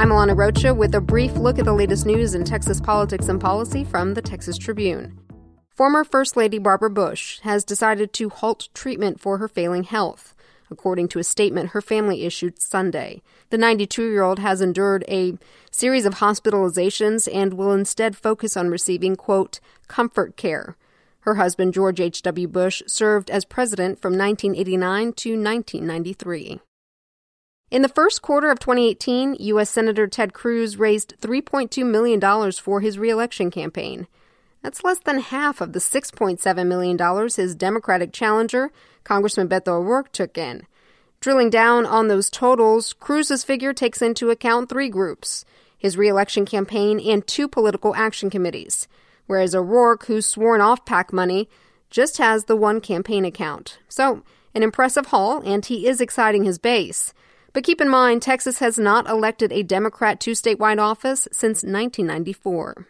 I'm Alana Rocha with a brief look at the latest news in Texas politics and policy from the Texas Tribune. Former First Lady Barbara Bush has decided to halt treatment for her failing health, according to a statement her family issued Sunday. The 92 year old has endured a series of hospitalizations and will instead focus on receiving, quote, comfort care. Her husband, George H.W. Bush, served as president from 1989 to 1993. In the first quarter of 2018, U.S. Senator Ted Cruz raised $3.2 million for his reelection campaign. That's less than half of the $6.7 million his Democratic challenger, Congressman Beto O'Rourke, took in. Drilling down on those totals, Cruz's figure takes into account three groups his reelection campaign and two political action committees, whereas O'Rourke, who's sworn off PAC money, just has the one campaign account. So, an impressive haul, and he is exciting his base. But keep in mind, Texas has not elected a Democrat to statewide office since 1994.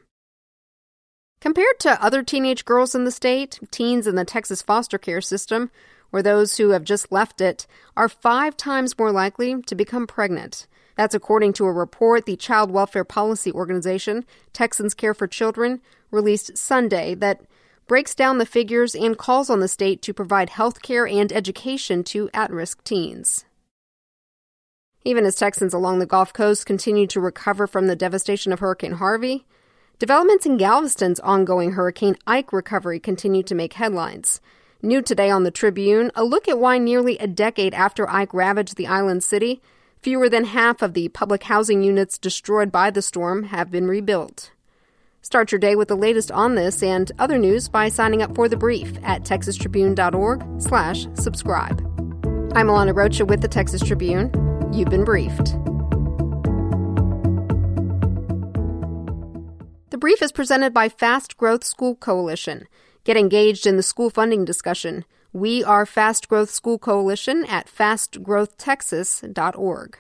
Compared to other teenage girls in the state, teens in the Texas foster care system, or those who have just left it, are five times more likely to become pregnant. That's according to a report the child welfare policy organization, Texans Care for Children, released Sunday that breaks down the figures and calls on the state to provide health care and education to at risk teens. Even as Texans along the Gulf Coast continue to recover from the devastation of Hurricane Harvey, developments in Galveston's ongoing Hurricane Ike recovery continue to make headlines. New today on the Tribune, a look at why nearly a decade after Ike ravaged the island city, fewer than half of the public housing units destroyed by the storm have been rebuilt. Start your day with the latest on this and other news by signing up for the brief at texastribune.org slash subscribe. I'm Alana Rocha with the Texas Tribune. You've been briefed. The brief is presented by Fast Growth School Coalition. Get engaged in the school funding discussion. We are Fast Growth School Coalition at fastgrowthtexas.org.